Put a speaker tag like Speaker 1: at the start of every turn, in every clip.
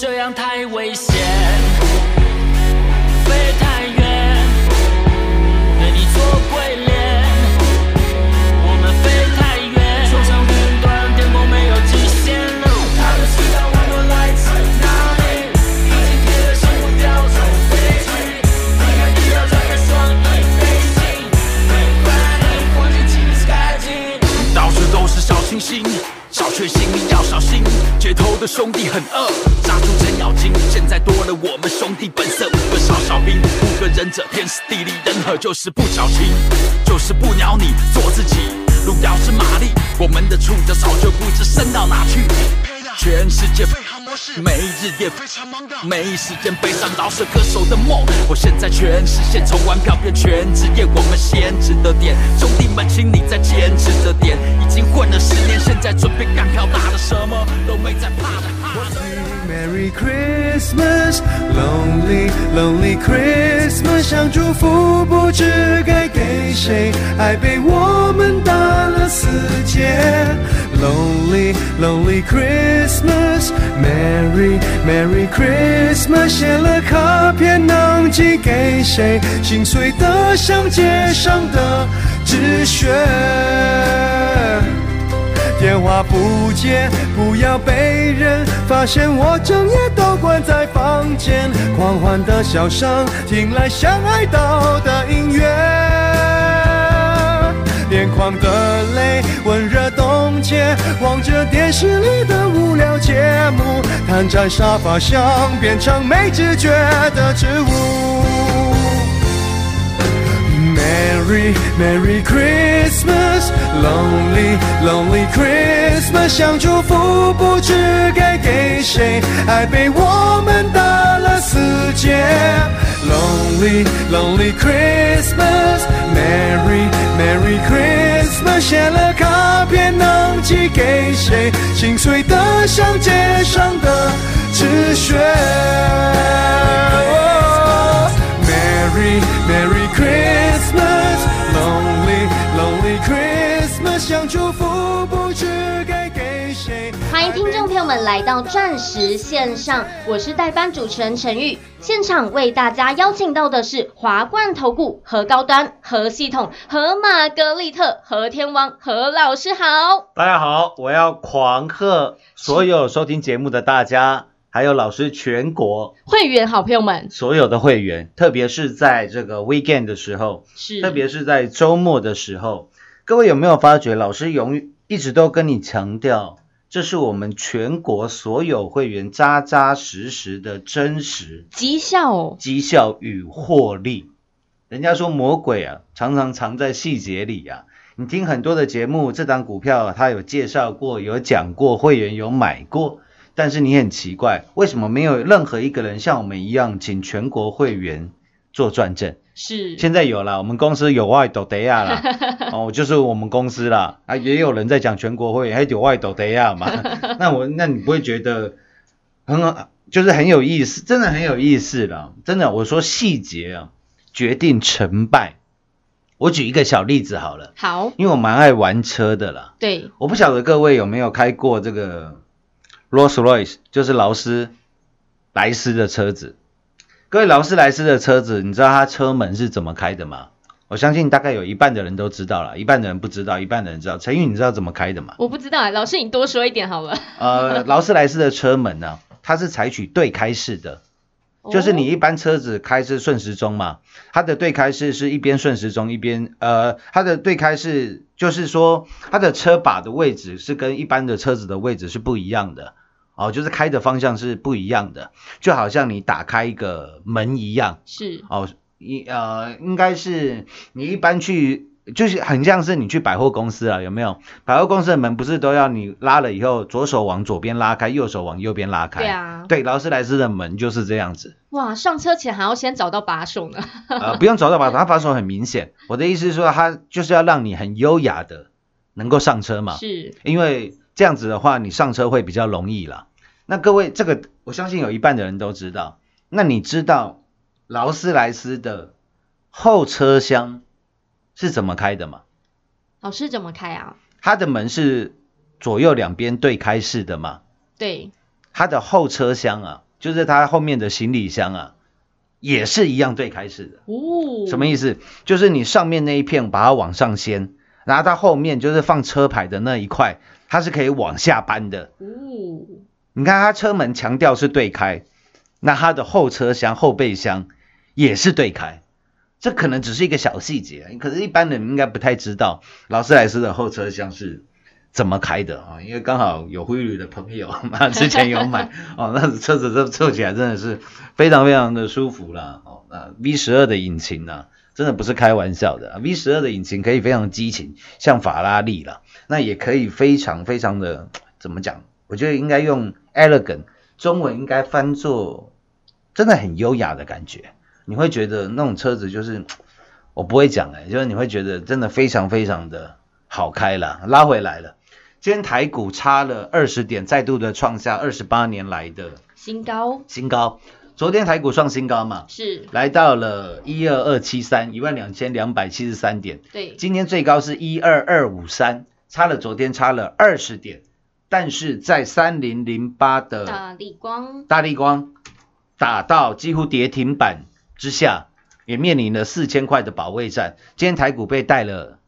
Speaker 1: 这样太危险，飞太远，对你做鬼脸。我们飞太远，冲上云端，天空没有极限。他们知道我们来自哪里，已经贴了心不掉头飞去。离开地表，张开双翼飞行，没关系，黄金金丝开进。到处都是小清新，小确幸，的兄弟很饿，杀出程咬金。现在多了我们兄弟本色，五个少小兵，五个忍者，天时地利人和，就是不矫情，就是不鸟你，做自己。路遥知马力，我们的触角早就不知伸到哪去。全世界飞航模式，每日也非常忙的，没时间悲伤饶舌歌手的梦。我现在全实现，从玩票变全职业，我们先值得点，兄弟们，请你再坚持着点。已经混了十年，现在准备干票大的，什么都没在怕的。怕的
Speaker 2: Merry Christmas, lonely, lonely Christmas，想祝福不知该给谁，爱被我们打了死结。Lonely, lonely Christmas, Merry, Merry Christmas，写了卡片能寄给谁？心碎得像街上的纸屑。电话不接，不要被人发现我整夜都关在房间，狂欢的笑声听来像哀悼的音乐，眼眶的泪温热冻结，望着电视里的无聊节目，瘫在沙发上变成没知觉的植物。Merry Merry Christmas, lonely lonely Christmas，想祝福不知该给谁，爱被我们打了死结。Lonely lonely Christmas, Merry Merry Christmas，写了卡片能寄给谁？心碎的像街上的纸屑。Merry Merry Christmas, Christmas，想祝福不知该给谁。
Speaker 3: 欢迎听众朋友们来到钻石线上，我是代班主持人陈玉。现场为大家邀请到的是华冠投顾和高端、和系统、何玛格丽特、和天王、何老师好。
Speaker 4: 大家好，我要狂贺所有收听节目的大家，还有老师全国
Speaker 3: 会员好朋友们
Speaker 4: 所有的会员，特别是在这个 weekend 的时候，
Speaker 3: 是
Speaker 4: 特别是在周末的时候，各位有没有发觉，老师永远一直都跟你强调，这是我们全国所有会员扎扎实实的真实
Speaker 3: 绩效哦，
Speaker 4: 绩效与获利。人家说魔鬼啊，常常藏在细节里啊。你听很多的节目，这档股票他有介绍过，有讲过，会员有买过，但是你很奇怪，为什么没有任何一个人像我们一样，请全国会员做转正？
Speaker 3: 是。
Speaker 4: 现在有了，我们公司有外斗德亚啦，哦，就是我们公司啦，啊，也有人在讲全国会员，还有外斗德亚嘛，那我那你不会觉得很好，就是很有意思，真的很有意思啦，真的，我说细节啊，决定成败。我举一个小例子好了，
Speaker 3: 好，
Speaker 4: 因为我蛮爱玩车的啦，
Speaker 3: 对，
Speaker 4: 我不晓得各位有没有开过这个 Rolls Royce，就是劳斯莱斯的车子。各位劳斯莱斯的车子，你知道它车门是怎么开的吗？我相信大概有一半的人都知道了，一半的人不知道，一半的人知道。陈宇，你知道怎么开的吗？
Speaker 3: 我不知道，老师你多说一点好了。
Speaker 4: 呃，劳斯莱斯的车门呢、它是采取对开式的，就是你一般车子开是顺时钟嘛，它的对开式是一边顺时钟一边呃，它的对开式就是说它的车把的位置是跟一般的车子的位置是不一样的哦，就是开的方向是不一样的，就好像你打开一个门一样
Speaker 3: 是
Speaker 4: 哦，一呃应该是你一般去就是很像是你去百货公司啊，有没有？百货公司的门不是都要你拉了以后，左手往左边拉开，右手往右边拉开？
Speaker 3: 对啊
Speaker 4: 对，劳斯莱斯的门就是这样子。
Speaker 3: 哇，上车前还要先找到把手呢。
Speaker 4: 呃，不用找到把手，它把手很明显。我的意思是说，它就是要让你很优雅的能够上车嘛。
Speaker 3: 是，
Speaker 4: 因为这样子的话，你上车会比较容易啦。那各位，这个我相信有一半的人都知道。那你知道劳斯莱斯的后车厢是怎么开的吗？
Speaker 3: 老师怎么开啊？
Speaker 4: 它的门是左右两边对开式的嘛？
Speaker 3: 对，
Speaker 4: 它的后车厢啊，就是它后面的行李箱啊，也是一样对开式的。
Speaker 3: 哦，
Speaker 4: 什么意思？就是你上面那一片把它往上掀，然后它后面就是放车牌的那一块，它是可以往下搬的。
Speaker 3: 哦，
Speaker 4: 你看它车门强调是对开，那它的后车厢、后备箱也是对开。这可能只是一个小细节，可是一般人应该不太知道劳斯莱斯的后车厢是怎么开的啊？因为刚好有灰旅的朋友嘛，之前有买哦，那车子这坐起来真的是非常非常的舒服啦。哦，那 V 十二的引擎呢、真的不是开玩笑的。V 十二的引擎可以非常激情，像法拉利啦，那也可以非常非常的怎么讲？我觉得应该用 elegant，中文应该翻作真的很优雅的感觉。你会觉得那种车子就是我不会讲哎、就是你会觉得真的非常非常的好开了，拉回来了。今天台股差了二十点，再度的创下二十八年来的
Speaker 3: 新高
Speaker 4: 新高。昨天台股创新高嘛，
Speaker 3: 是，
Speaker 4: 来到了一二二七三，一万两千两百七十三点。
Speaker 3: 对，
Speaker 4: 今天最高是一二二五三，差了昨天差了二十点，但是在三零零八的
Speaker 3: 大力光
Speaker 4: 大力光打到几乎跌停板之下，也面临了四千块的保卫战。今天台股被带了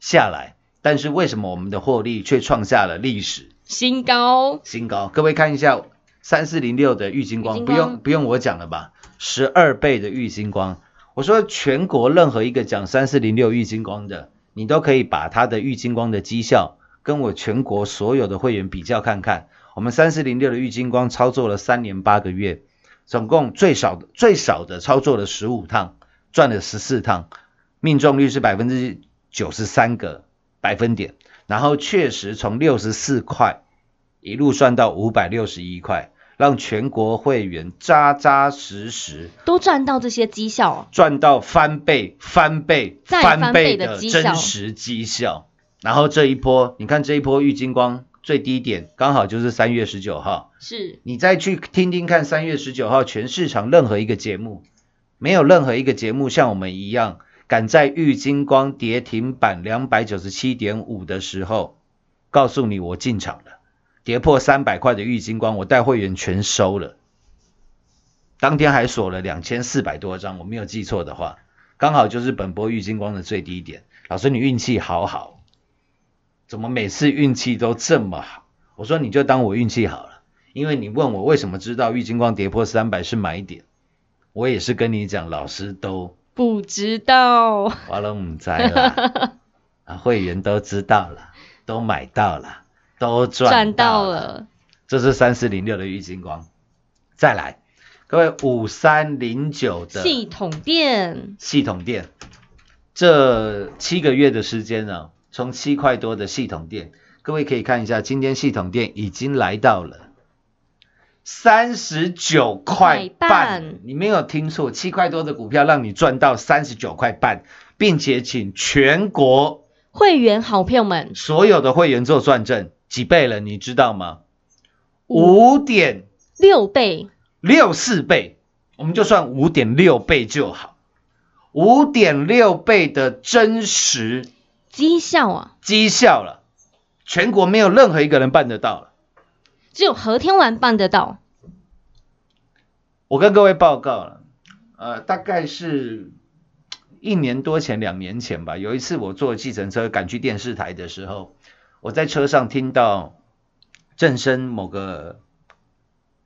Speaker 4: 下来，但是为什么我们的获利却创下了历史
Speaker 3: 新高，
Speaker 4: 新高？各位看一下三四零六的玉金光，不
Speaker 3: 玉金光
Speaker 4: 用不用我讲了吧？十二倍的玉金光，我说全国任何一个讲三四零六玉金光的，你都可以把它的玉金光的绩效跟我全国所有的会员比较看看。我们三四零六的玉金光操作了三年八个月，总共最少的最少的操作了十五趟，赚了十四趟，命中率是百分之九十三个百分点，然后确实从六十四块一路算到五百六十一块，让全国会员扎扎实实
Speaker 3: 都赚到这些绩效哦，
Speaker 4: 赚到翻倍、翻倍、
Speaker 3: 再
Speaker 4: 翻
Speaker 3: 翻倍
Speaker 4: 倍的
Speaker 3: 的绩效
Speaker 4: 真实绩效。然后这一波，你看这一波玉金光最低点刚好就是三月十九号，
Speaker 3: 是
Speaker 4: 你再去听听看三月十九号全市场任何一个节目，没有任何一个节目像我们一样敢在玉金光跌停板两百九十七点五的时候，告诉你我进场了，跌破三百块的玉金光，我带会员全收了。当天还锁了两千四百多张，我没有记错的话，刚好就是本波玉金光的最低点。老师，你运气好好，怎么每次运气都这么好？我说你就当我运气好了，因为你问我为什么知道玉金光跌破三百是买点，我也是跟你讲，老师都
Speaker 3: 不知道，
Speaker 4: 花了唔知啦，啊，会员都知道了，都买到了，都赚
Speaker 3: 赚到
Speaker 4: 了。
Speaker 3: 了，
Speaker 4: 这是三四零六的玉金光，再来，各位五三零九的
Speaker 3: 系统店。
Speaker 4: 系统店，这七个月的时间呢，从七块多的系统店，各位可以看一下，今天系统店已经来到了三十九块
Speaker 3: 块半
Speaker 4: 半，你没有听错，七块多的股票让你赚到三十九块半，并且请全国
Speaker 3: 会员好朋友们
Speaker 4: 所有的会员做转正，几倍了，你知道吗？五点
Speaker 3: 六倍
Speaker 4: 六四倍，我们就算五点六倍就好，五点六倍的真实
Speaker 3: 绩效啊，
Speaker 4: 绩效了，全国没有任何一个人办得到了。
Speaker 3: 只有何天丸办得到，
Speaker 4: 我跟各位报告了，呃，大概是一年多前、两年前吧，有一次我坐计程车赶去电视台的时候，我在车上听到正声某个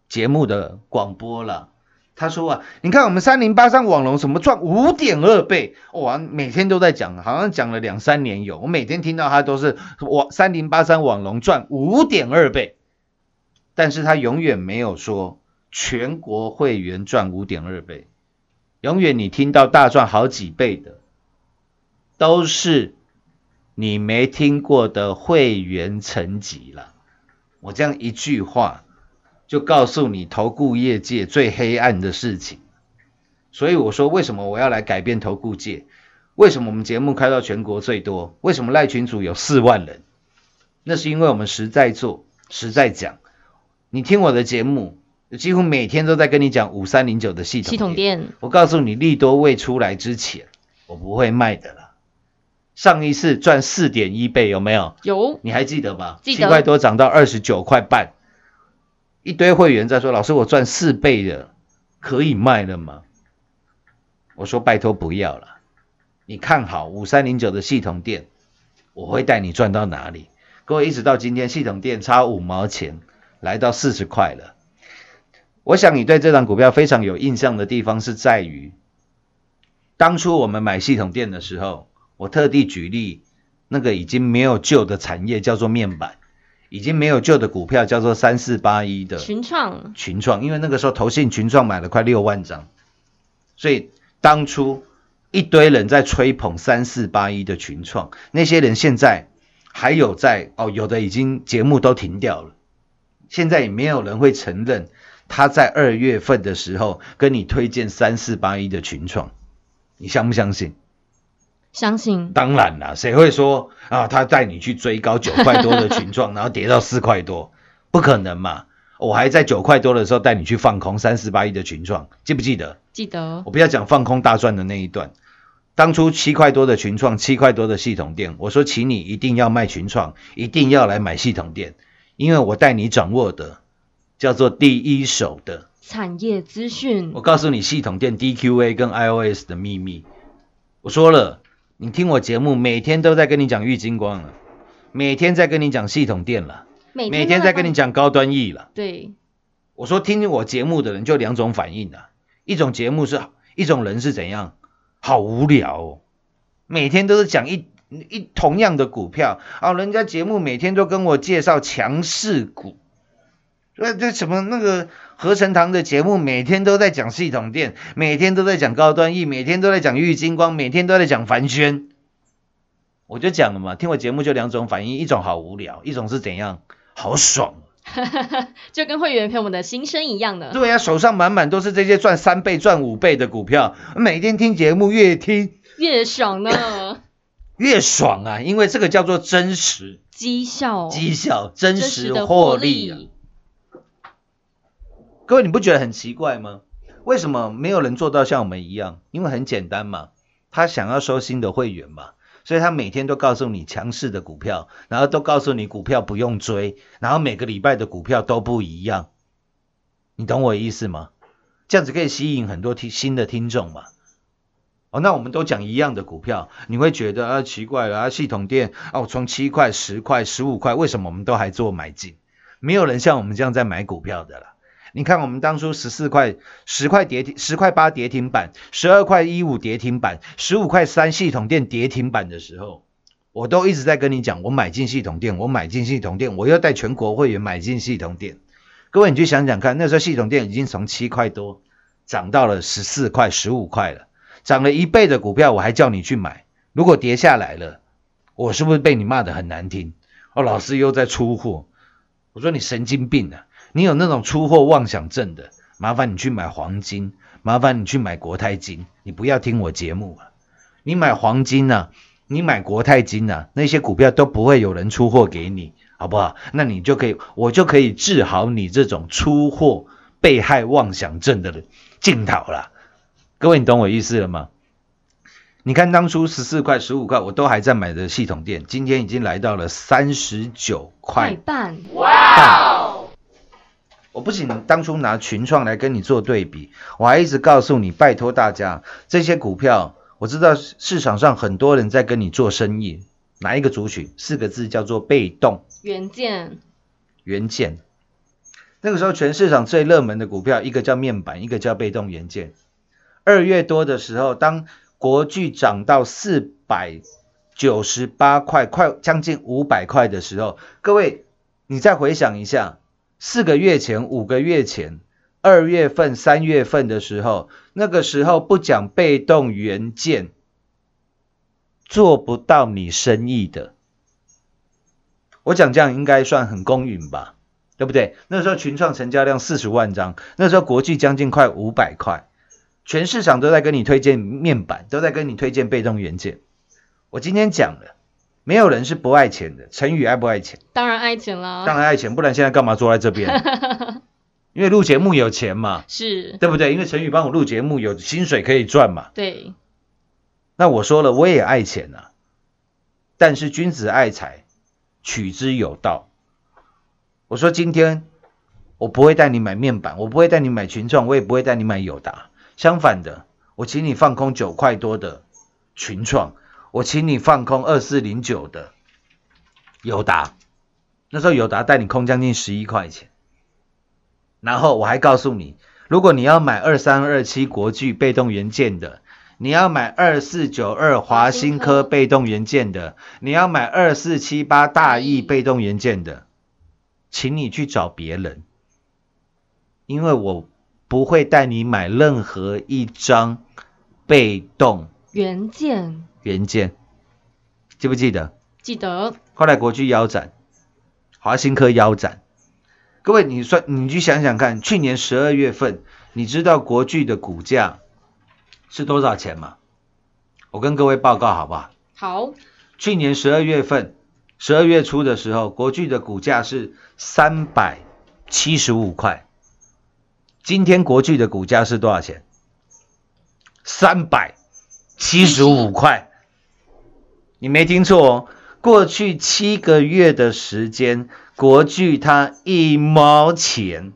Speaker 4: 节目的广播了。他说啊，你看我们三零八三网龙什么赚五点二倍，哇，每天都在讲，好像讲了两三年有，我每天听到他都是我三零八三网龙赚五点二倍，但是他永远没有说全国会员赚五点二倍，永远你听到大赚好几倍的，都是你没听过的会员层级了。我这样一句话，就告诉你投顾业界最黑暗的事情。所以我说，为什么我要来改变投顾界？为什么我们节目开到全国最多？为什么赖群组有四万人？那是因为我们实在做，实在讲。你听我的节目，几乎每天都在跟你讲五三零九的系统
Speaker 3: 系统店
Speaker 4: 我告诉你，利多未出来之前，我不会卖的了。上一次赚四点一倍，有没有？
Speaker 3: 有
Speaker 4: 你还记得吗？
Speaker 3: 记得
Speaker 4: 七块多涨到二十九块半，一堆会员在说：“老师，我赚四倍的，可以卖了吗？”我说：“拜托不要了，你看好五三零九的系统店，我会带你赚到哪里？”各位，一直到今天，系统店差五毛钱，来到四十块了。我想你对这档股票非常有印象的地方是在于，当初我们买系统店的时候，我特地举例，那个已经没有旧的产业叫做面板，已经没有旧的股票叫做三四八一的
Speaker 3: 群创。
Speaker 4: 群创，因为那个时候投信群创买了快六万张，所以当初一堆人在吹捧三四八一的群创，那些人现在还有在哦，有的已经节目都停掉了，现在也没有人会承认他在二月份的时候跟你推荐三四八一的群创，你相不相信？
Speaker 3: 相信
Speaker 4: 当然啦，谁会说啊？他带你去追高九块多的群创，然后跌到四块多，不可能嘛！我还在九块多的时候带你去放空三四八一的群创，记不记得？
Speaker 3: 记得
Speaker 4: 我不要讲放空大赚的那一段。当初七块多的群创，七块多的系统店，我说请你一定要卖群创，一定要来买系统店，因为我带你掌握的叫做第一手的。
Speaker 3: 产业资讯
Speaker 4: 我告诉你系统店 DQA 跟 iOS 的秘密。我说了，你听我节目，每天都在跟你讲玉金光了，每天在跟你讲系统店了，
Speaker 3: 每
Speaker 4: 每天在跟你讲高端 E 了。
Speaker 3: 对
Speaker 4: 我说听我节目的人就两种反应啊，一种节目是一种人是怎样，好无聊哦，每天都是讲一一同样的股票啊，人家节目每天都跟我介绍强势股，那这什么那个合成堂的节目每天都在讲系统店，每天都在讲高端 E，每天都在讲玉金光，每天都在讲凡轩。我就讲了嘛，听我节目就两种反应，一种好无聊，一种是怎样好爽。
Speaker 3: 就跟会员朋友们的心声一样的。
Speaker 4: 对呀、手上满满都是这些赚三倍、赚五倍的股票，每天听节目越听
Speaker 3: 越爽呢，
Speaker 4: 越爽啊！因为这个叫做真实
Speaker 3: 绩效
Speaker 4: 绩效、真
Speaker 3: 真
Speaker 4: 实
Speaker 3: 的获
Speaker 4: 获利啊！各位，你不觉得很奇怪吗？为什么没有人做到像我们一样？因为很简单嘛，他想要收新的会员嘛，所以他每天都告诉你强势的股票，然后都告诉你股票不用追，然后每个礼拜的股票都不一样。你懂我意思吗？这样子可以吸引很多听新的听众嘛。哦，那我们都讲一样的股票，你会觉得啊奇怪了啊，系统店啊，我从七块、十块、十五块，为什么我们都还做买进？没有人像我们这样在买股票的啦。你看，我们当初十四块、十块跌停、十块八跌停板，十二块一五跌停板，十五块三系统店跌停板的时候，我都一直在跟你讲，我买进系统店，我买进系统店，我要带全国会员买进系统店。各位，你去想想看，那时候系统店已经从七块多涨到了十四块、十五块了，涨了一倍的股票，我还叫你去买。如果跌下来了，我是不是被你骂得很难听？哦，老师又在出货。我说你神经病啊！你有那种出货妄想症的，麻烦你去买黄金，麻烦你去买国泰金，你不要听我节目啊！你买黄金啊，你买国泰金啊，那些股票都不会有人出货给你，好不好？那你就可以，我就可以治好你这种出货被害妄想症的人镜头了。各位，你懂我意思了吗？你看当初十四块、十五块，我都还在买的系统店，今天已经来到了三十九块
Speaker 3: 快半，
Speaker 4: 我不仅当初拿群创来跟你做对比，我还一直告诉你，拜托大家，这些股票，我知道市场上很多人在跟你做生意，哪一个族群？四个字叫做被动
Speaker 3: 元件
Speaker 4: 元件。那个时候全市场最热门的股票，一个叫面板，一个叫被动元件。二月多的时候，当国巨涨到四百九十八块，快将近五百块的时候，各位，你再回想一下，四个月前、五个月前，二月份、三月份的时候，那个时候不讲被动元件，做不到你生意的。我讲这样应该算很公允吧，对不对？那时候群创成交量四十万张，那时候国际将近快五百块，全市场都在跟你推荐面板，都在跟你推荐被动元件。我今天讲了，没有人是不爱钱的。陈宇爱不爱钱？
Speaker 3: 当然爱钱啦，
Speaker 4: 当然爱钱，不然现在干嘛坐在这边？因为录节目有钱嘛，
Speaker 3: 是，
Speaker 4: 对不对？因为陈宇帮我录节目有薪水可以赚嘛。
Speaker 3: 对，
Speaker 4: 那我说了，我也爱钱呐、但是君子爱财，取之有道。我说今天我不会带你买面板，我不会带你买群创，我也不会带你买友达。相反的，我请你放空九块多的群创，我请你放空二四零九的友达。那时候友达带你空将近十一块钱，然后我还告诉你，如果你要买二三二七国巨被动元件的，你要买二四九二华新科被动元件的，你要买二四七八大益。被动元件的，请你去找别人，因为我不会带你买任何一张被动。
Speaker 3: 元件
Speaker 4: 元件，记不记得？
Speaker 3: 记得
Speaker 4: 后来国巨腰斩，华新科腰斩。各位，你算，你去想想看，去年十二月份，你知道国巨的股价是多少钱吗？我跟各位报告好不好？
Speaker 3: 好，
Speaker 4: 去年十二月份，十二月初的时候，国巨的股价是三百七十五块。今天国巨的股价是多少钱？三百七十五块。你没听错哦，过去七个月的时间，国巨它一毛钱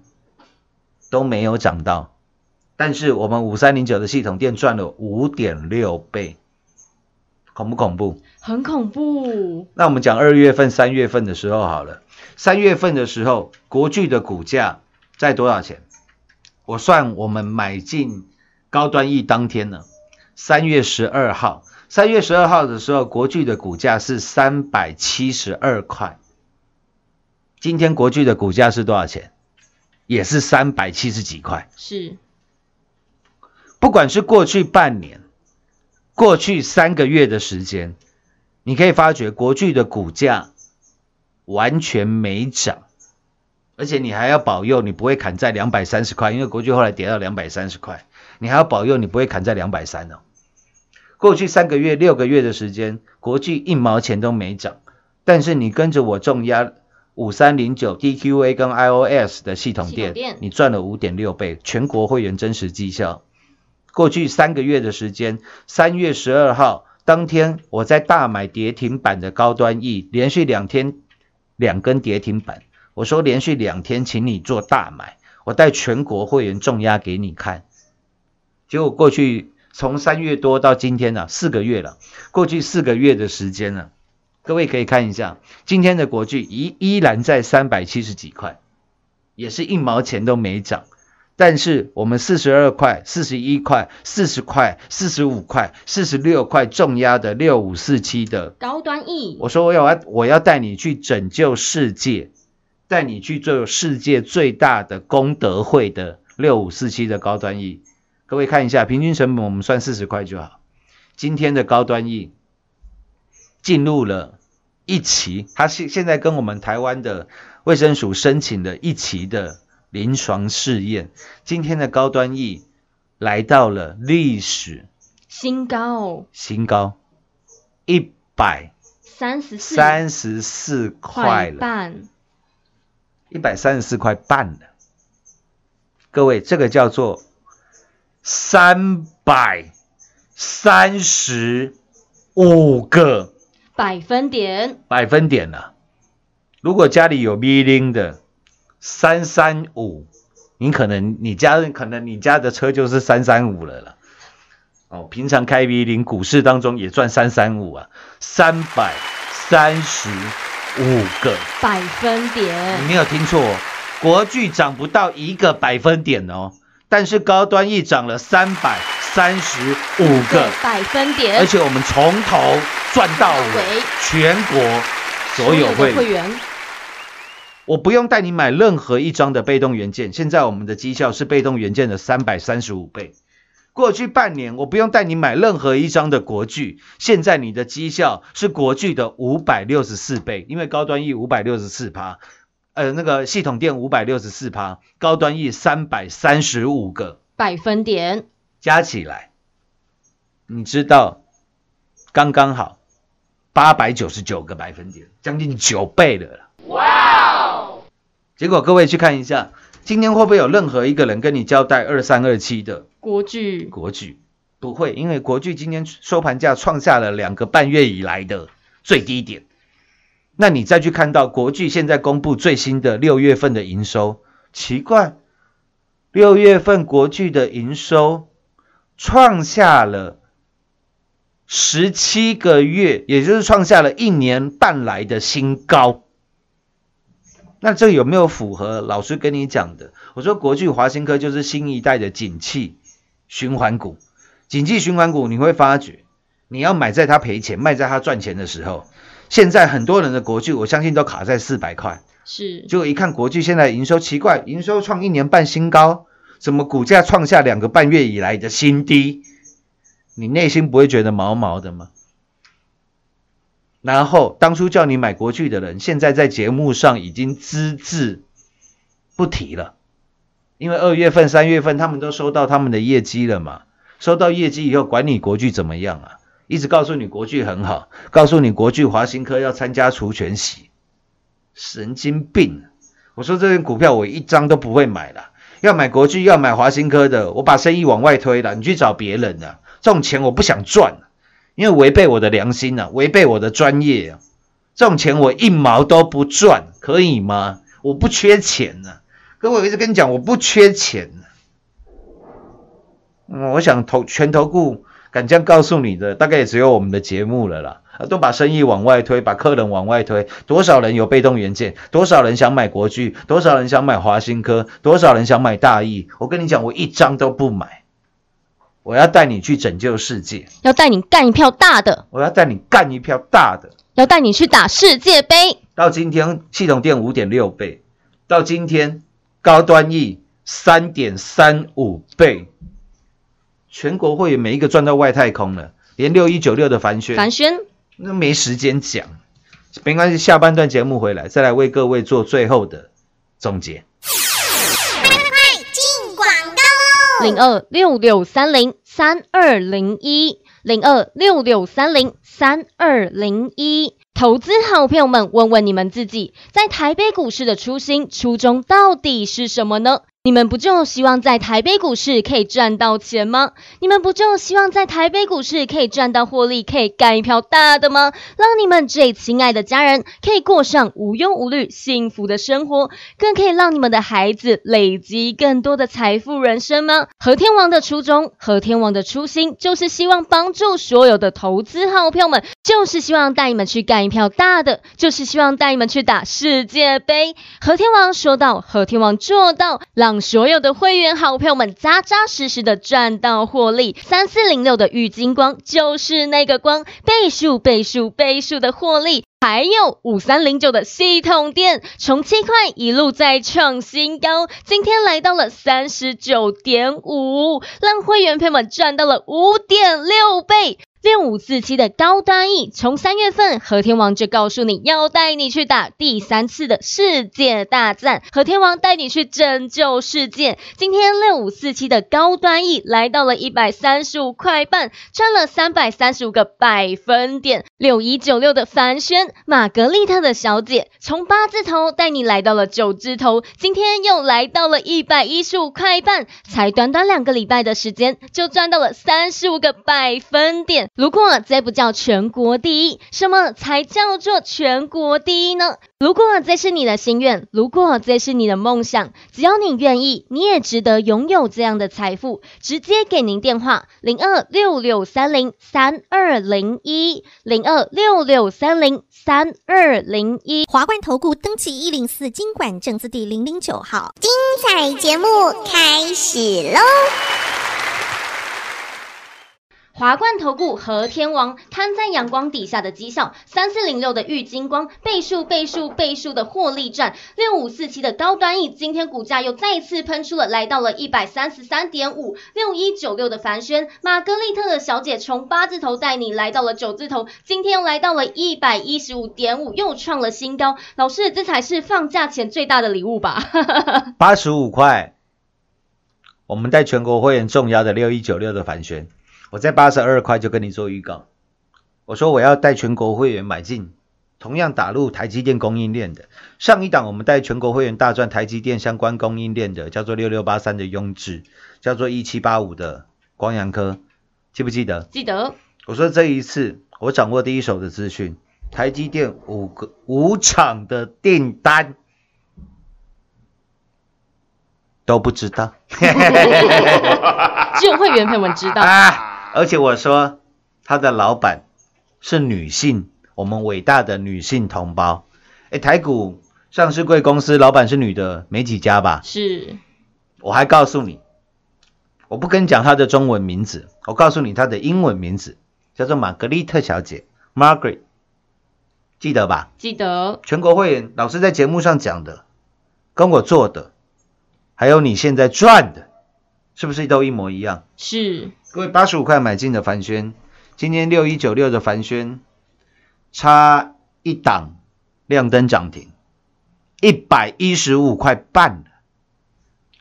Speaker 4: 都没有涨到，但是我们五三零九的系统店赚了五点六倍，恐不恐怖？
Speaker 3: 很恐怖，
Speaker 4: 那我们讲二月份、三月份的时候好了。三月份的时候，国巨的股价在多少钱？我算我们买进高端 E 当天呢，三月十二号，三月十二号的时候，国巨的股价是三百七十二块。今天国巨的股价是多少钱？也是三百七十几块。
Speaker 3: 是
Speaker 4: 不管是过去半年、过去三个月的时间，你可以发觉国巨的股价完全没涨，而且你还要保佑你不会砍在两百三十块，因为国巨后来跌到两百三十块，你还要保佑你不会砍在两百三哦。过去三个月、六个月的时间，国巨一毛钱都没涨，但是你跟着我重压五三零九 DQA 跟 iOS 的系统店，
Speaker 3: 系统店
Speaker 4: 你赚了五点六倍，全国会员真实绩效。过去三个月的时间，三月十二号当天，我在大买跌停板的高端 E，连续两天两根跌停板。我说连续两天，请你做大买，我带全国会员重压给你看。结果过去从三月多到今天呢、四个月了，过去四个月的时间呢、各位可以看一下，今天的国巨依依然在三百七十几块，也是一毛钱都没涨。但是我们四十二块、四十一块、四十块、四十五块、四十六块重压的六五四七的，
Speaker 3: 高端 E，
Speaker 4: 我说我要我要带你去拯救世界，带你去做世界最大的功德会的六五四七的高端 E。各位看一下，平均成本我们算四十块就好。今天的高端 E 进入了一期，它现现在跟我们台湾的卫生署申请了一期的临床试验。今天的高端 E 来到了历史
Speaker 3: 新高
Speaker 4: 新高，一百
Speaker 3: 三十四
Speaker 4: 三十四块
Speaker 3: 半，
Speaker 4: 一百三十四块半了。各位，这个叫做三百三十五个
Speaker 3: 百分点
Speaker 4: 百分点了。如果家里有 V 零的三三五，你可能你家可能你家的车就是三三五了啦。哦，平常开 V 零，股市当中也赚三三五啊，三百三十五个。
Speaker 3: 百分点
Speaker 4: 你，没有听错哦，国巨涨不到一个百分点哦，但是高端 E 涨了三百三十五个，
Speaker 3: 百分点，
Speaker 4: 而且我们从头赚到尾
Speaker 3: 尾，
Speaker 4: 全国所有会。员，
Speaker 3: 的会员。
Speaker 4: 我不用带你买任何一张的被动元件，现在我们的绩效是被动元件的三百三十五倍。过去半年我不用带你买任何一张的国巨，现在你的绩效是国巨的五百六十四倍，因为高端 E 五百六十四趴，呃，那个系统店五百六十四趴，高端 E 三百三十五个
Speaker 3: 百分点，
Speaker 4: 加起来，你知道刚刚好八百九十九个百分点，将近九倍的了。哇哦！结果各位去看一下，今天会不会有任何一个人跟你交代二三二七的
Speaker 3: 国巨
Speaker 4: 国巨？不会，因为国巨今天收盘价创下了两个半月以来的最低点。那你再去看到国巨现在公布最新的六月份的营收，奇怪，六月份国巨的营收创下了十七个月，也就是创下了一年半来的新高。那这有没有符合老师跟你讲的？我说国巨华新科就是新一代的景气循环股，景气循环股你会发觉，你要买在它赔钱，卖在它赚钱的时候。现在很多人的国巨，我相信都卡在四百块。
Speaker 3: 是，
Speaker 4: 结果一看国巨现在营收奇怪，营收创一年半新高，怎么股价创下两个半月以来的新低？你内心不会觉得毛毛的吗？然后当初叫你买国巨的人，现在在节目上已经只字不提了，因为二月份、三月份他们都收到他们的业绩了嘛，收到业绩以后，管你国巨怎么样啊？一直告诉你国巨很好，告诉你国巨华新科要参加除权息，神经病！我说这些股票我一张都不会买了，要买国巨要买华新科的，我把生意往外推了，你去找别人了，这种钱我不想赚，因为违背我的良心啊，违背我的专业啊，这种钱我一毛都不赚，可以吗？我不缺钱呢、各位我一直跟你讲，我不缺钱呢、嗯，我想投全投顾。敢这样告诉你的，大概也只有我们的节目了啦。都把生意往外推，把客人往外推，多少人有被动元件？多少人想买国巨？多少人想买华新科？多少人想买大益？我跟你讲，我一张都不买。我要带你去拯救世界，
Speaker 3: 要带你干一票大的，
Speaker 4: 我要带你干一票大的。
Speaker 3: 要带你去打世界杯。
Speaker 4: 到今天系统电五点六倍，到今天高端 E 三点三五倍。全国会员每一个赚到外太空了，连六一九六的凡轩，
Speaker 3: 凡轩
Speaker 4: 那没时间讲，没关系，下半段节目回来再来为各位做最后的总结。
Speaker 5: 进广告喽！
Speaker 3: 零二六六三零三二零一零二六六三零三二零一。投资好朋友们，问问你们自己，在台北股市的初心初衷到底是什么呢？你们不就希望在台北股市可以赚到钱吗？你们不就希望在台北股市可以赚到获利，可以干一票大的吗？让你们最亲爱的家人可以过上无忧无虑、幸福的生活，更可以让你们的孩子累积更多的财富人生吗？和天王的初衷，和天王的初心，就是希望帮助所有的投资好票们，就是希望带你们去干一票大的，就是希望带你们去打世界杯。和天王说到，和天王做到，让所有的会员好朋友们扎扎实实的赚到获利。三四零六的玉金光就是那个光，倍数倍数倍数的获利。还有五三零九的系统店，从七块一路在创新高，今天来到了三十九点五，让会员朋友们赚到了五点六倍。六五四七的高端 E，从三月份和天王就告诉你要带你去打第三次的世界大战，和天王带你去拯救世界。今天六五四七的高端 E 来到了一百三十五块半，赚了三百三十五个百分点。六一九六的凡轩玛格丽特的小姐，从八字头带你来到了九字头，今天又来到了一百一十五块半，才短短两个礼拜的时间就赚到了三十五个百分点。如果这不叫全国第一，什么才叫做全国第一呢？如果这是你的心愿，如果这是你的梦想，只要你愿意，你也值得拥有这样的财富。直接给您电话零二六六三零三二零一零二六六三零三二零一。
Speaker 5: 华冠投顾登记一零四经管证字第零零九号，精彩节目开始喽！
Speaker 3: 华冠投顾和天王摊在阳光底下的绩效，三四零六的玉金光倍数倍数倍数的获利赚，六五四七的高端 E 今天股价又再次喷出了，来到了一百三十三点五，六一九六的凡轩玛格丽特的小姐从八字头带你来到了九字头，今天又来到了一百一十五点五，又创了新高。老师，这才是放假前最大的礼物吧？
Speaker 4: 八十五块，我们带全国会员重压的六一九六的反旋，我在八十二块就跟你做预告，我说我要带全国会员买进，同样打入台积电供应链的。上一档我们带全国会员大赚台积电相关供应链的，叫做六六八三的雍智，叫做一七八五的光阳科，记不记得？
Speaker 3: 记得
Speaker 4: 我说这一次我掌握第一手的资讯，台积电五个五场的订单都不知道。
Speaker 3: 只有会员朋友们知道。
Speaker 4: 啊！而且我说他的老板是女性，我们伟大的女性同胞。哎，台股上市贵公司老板是女的，没几家吧？
Speaker 3: 是
Speaker 4: 我还告诉你，我不跟你讲她的中文名字，我告诉你她的英文名字叫做玛格丽特小姐 （Margaret），记得吧？
Speaker 3: 记得
Speaker 4: 全国会员老师在节目上讲的，跟我做的，还有你现在赚的，是不是都一模一样？
Speaker 3: 是
Speaker 4: 各位八十五块买进的凡轩，今天六一九六的凡轩，差一档亮灯涨停，一百一十五块半。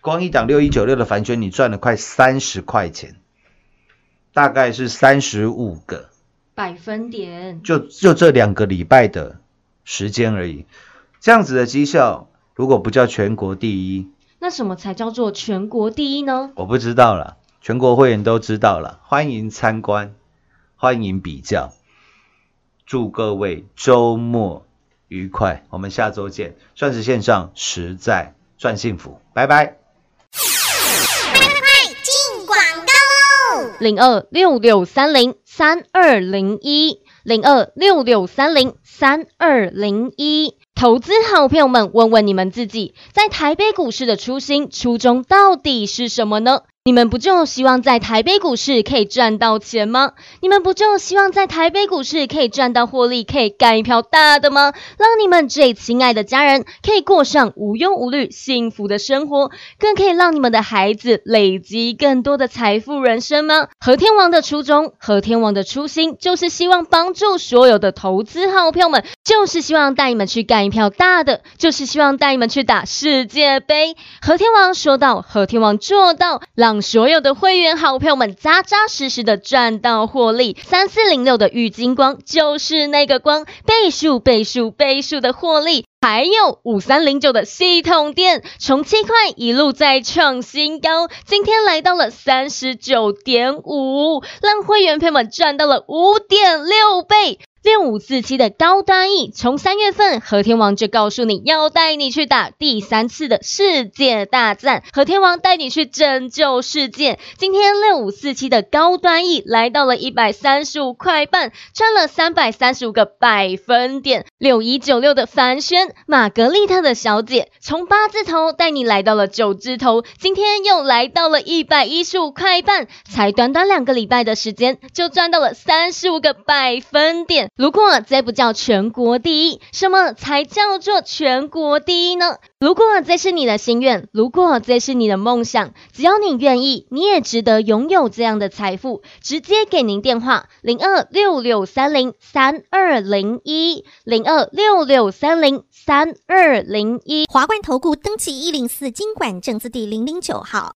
Speaker 4: 光一档六一九六的凡轩，你赚了快三十块钱，大概是三十五个，
Speaker 3: 百分点，
Speaker 4: 就就这两个礼拜的时间而已。这样子的绩效，如果不叫全国第一，
Speaker 3: 那什么才叫做全国第一呢？
Speaker 4: 我不知道了，全国会员都知道了，欢迎参观，欢迎比较，祝各位周末愉快，我们下周见，钻石线上实在赚幸福，拜拜。
Speaker 5: 进广告喽！
Speaker 3: 零二六六三零三二零一零二六六三零三二零一。投资好朋友们，问问你们自己，在台北股市的初心初衷到底是什么呢？你们不就希望在台北股市可以赚到钱吗？你们不就希望在台北股市可以赚到获利，可以干一票大的吗？让你们最亲爱的家人可以过上无忧无虑、幸福的生活，更可以让你们的孩子累积更多的财富人生吗？和天王的初衷，和天王的初心，就是希望帮助所有的投资好票们，就是希望带你们去干一票大的，就是希望带你们去打世界杯。和天王说到，和天王做到，让所有的会员好朋友们扎扎实实的赚到获利。三四零六的玉金光就是那个光，倍数倍数倍数的获利。还有五三零九的系统店，从七块一路在创新高，今天来到了三十九点五，让会员朋友们赚到了五点六倍。六五四七的高端 E，从三月份和天王就告诉你要带你去打第三次的世界大战，和天王带你去拯救世界。今天六五四七的高端 E 来到了一百三十五块半，赚了三百三十五个百分点。六一九六的凡轩玛格丽特的小姐，从八字头带你来到了九字头，今天又来到了一百一十五块半，才短短两个礼拜的时间就赚到了三十五个百分点。如果这不叫全国第一，什么才叫做全国第一呢？如果这是你的心愿，如果这是你的梦想，只要你愿意，你也值得拥有这样的财富。直接给您电话零二六六三零三二零一零二六六三零三二零一。
Speaker 5: 华冠投顾登记一零四经管证字第零零九号。